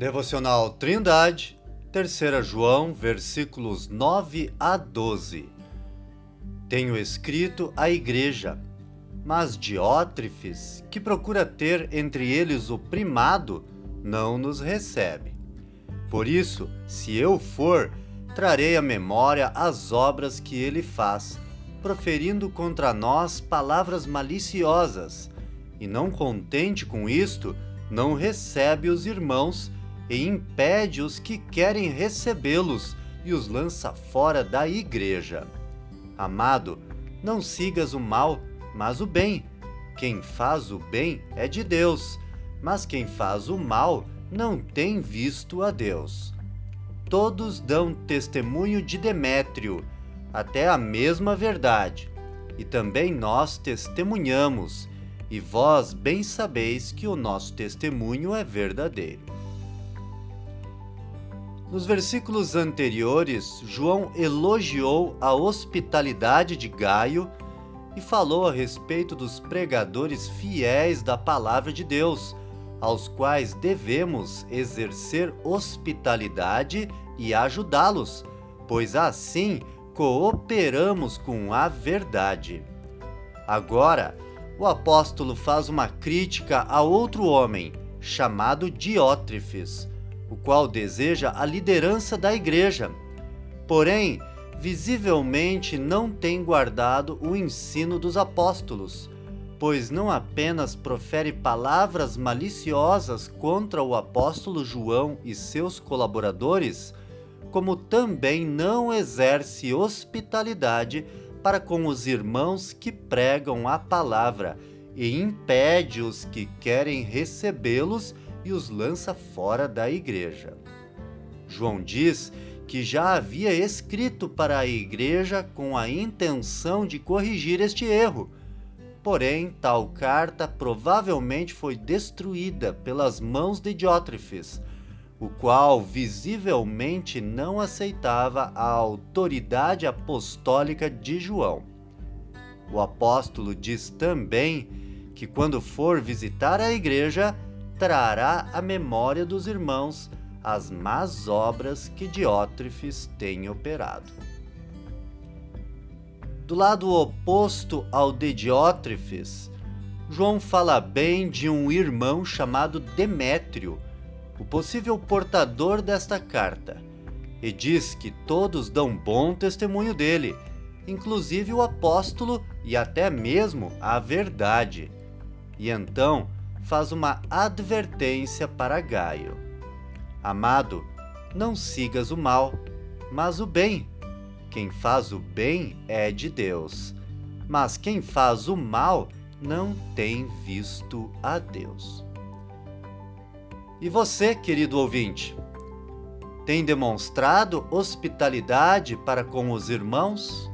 Devocional Trindade, 3 João, versículos 9 a 12. Tenho escrito à igreja, mas Diótrefes, que procura ter entre eles o primado, não nos recebe. Por isso, se eu for, trarei à memória as obras que ele faz, proferindo contra nós palavras maliciosas, e não contente com isto, não recebe os irmãos e impede os que querem recebê-los e os lança fora da igreja. Amado, não sigas o mal, mas o bem. Quem faz o bem é de Deus, mas quem faz o mal não tem visto a Deus. Todos dão testemunho de Demétrio, até a mesma verdade, e também nós testemunhamos, e vós bem sabeis que o nosso testemunho é verdadeiro. Nos versículos anteriores, João elogiou a hospitalidade de Gaio e falou a respeito dos pregadores fiéis da palavra de Deus aos quais devemos exercer hospitalidade e ajudá-los, pois assim cooperamos com a verdade. Agora, o apóstolo faz uma crítica a outro homem, chamado Diótrefes, o qual deseja a liderança da igreja. Porém, visivelmente não tem guardado o ensino dos apóstolos pois não apenas profere palavras maliciosas contra o apóstolo João e seus colaboradores, como também não exerce hospitalidade para com os irmãos que pregam a palavra e impede os que querem recebê-los e os lança fora da igreja. João diz que já havia escrito para a igreja com a intenção de corrigir este erro Porém, tal carta provavelmente foi destruída pelas mãos de Diótrefes, o qual visivelmente não aceitava a autoridade apostólica de João. O apóstolo diz também que quando for visitar a igreja, trará à memória dos irmãos as más obras que Diótrefes tem operado. Do lado oposto ao de Diótrefes, João fala bem de um irmão chamado Demétrio, o possível portador desta carta, e diz que todos dão bom testemunho dele, inclusive o apóstolo e até mesmo a verdade. E então faz uma advertência para Gaio: Amado, não sigas o mal, mas o bem quem faz o bem é de Deus, mas quem faz o mal não tem visto a Deus. E você, querido ouvinte, tem demonstrado hospitalidade para com os irmãos?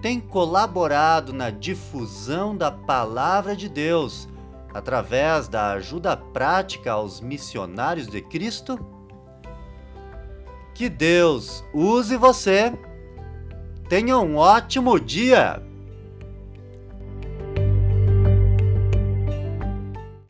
Tem colaborado na difusão da palavra de Deus através da ajuda prática aos missionários de Cristo? Que Deus use você. Tenha um ótimo dia!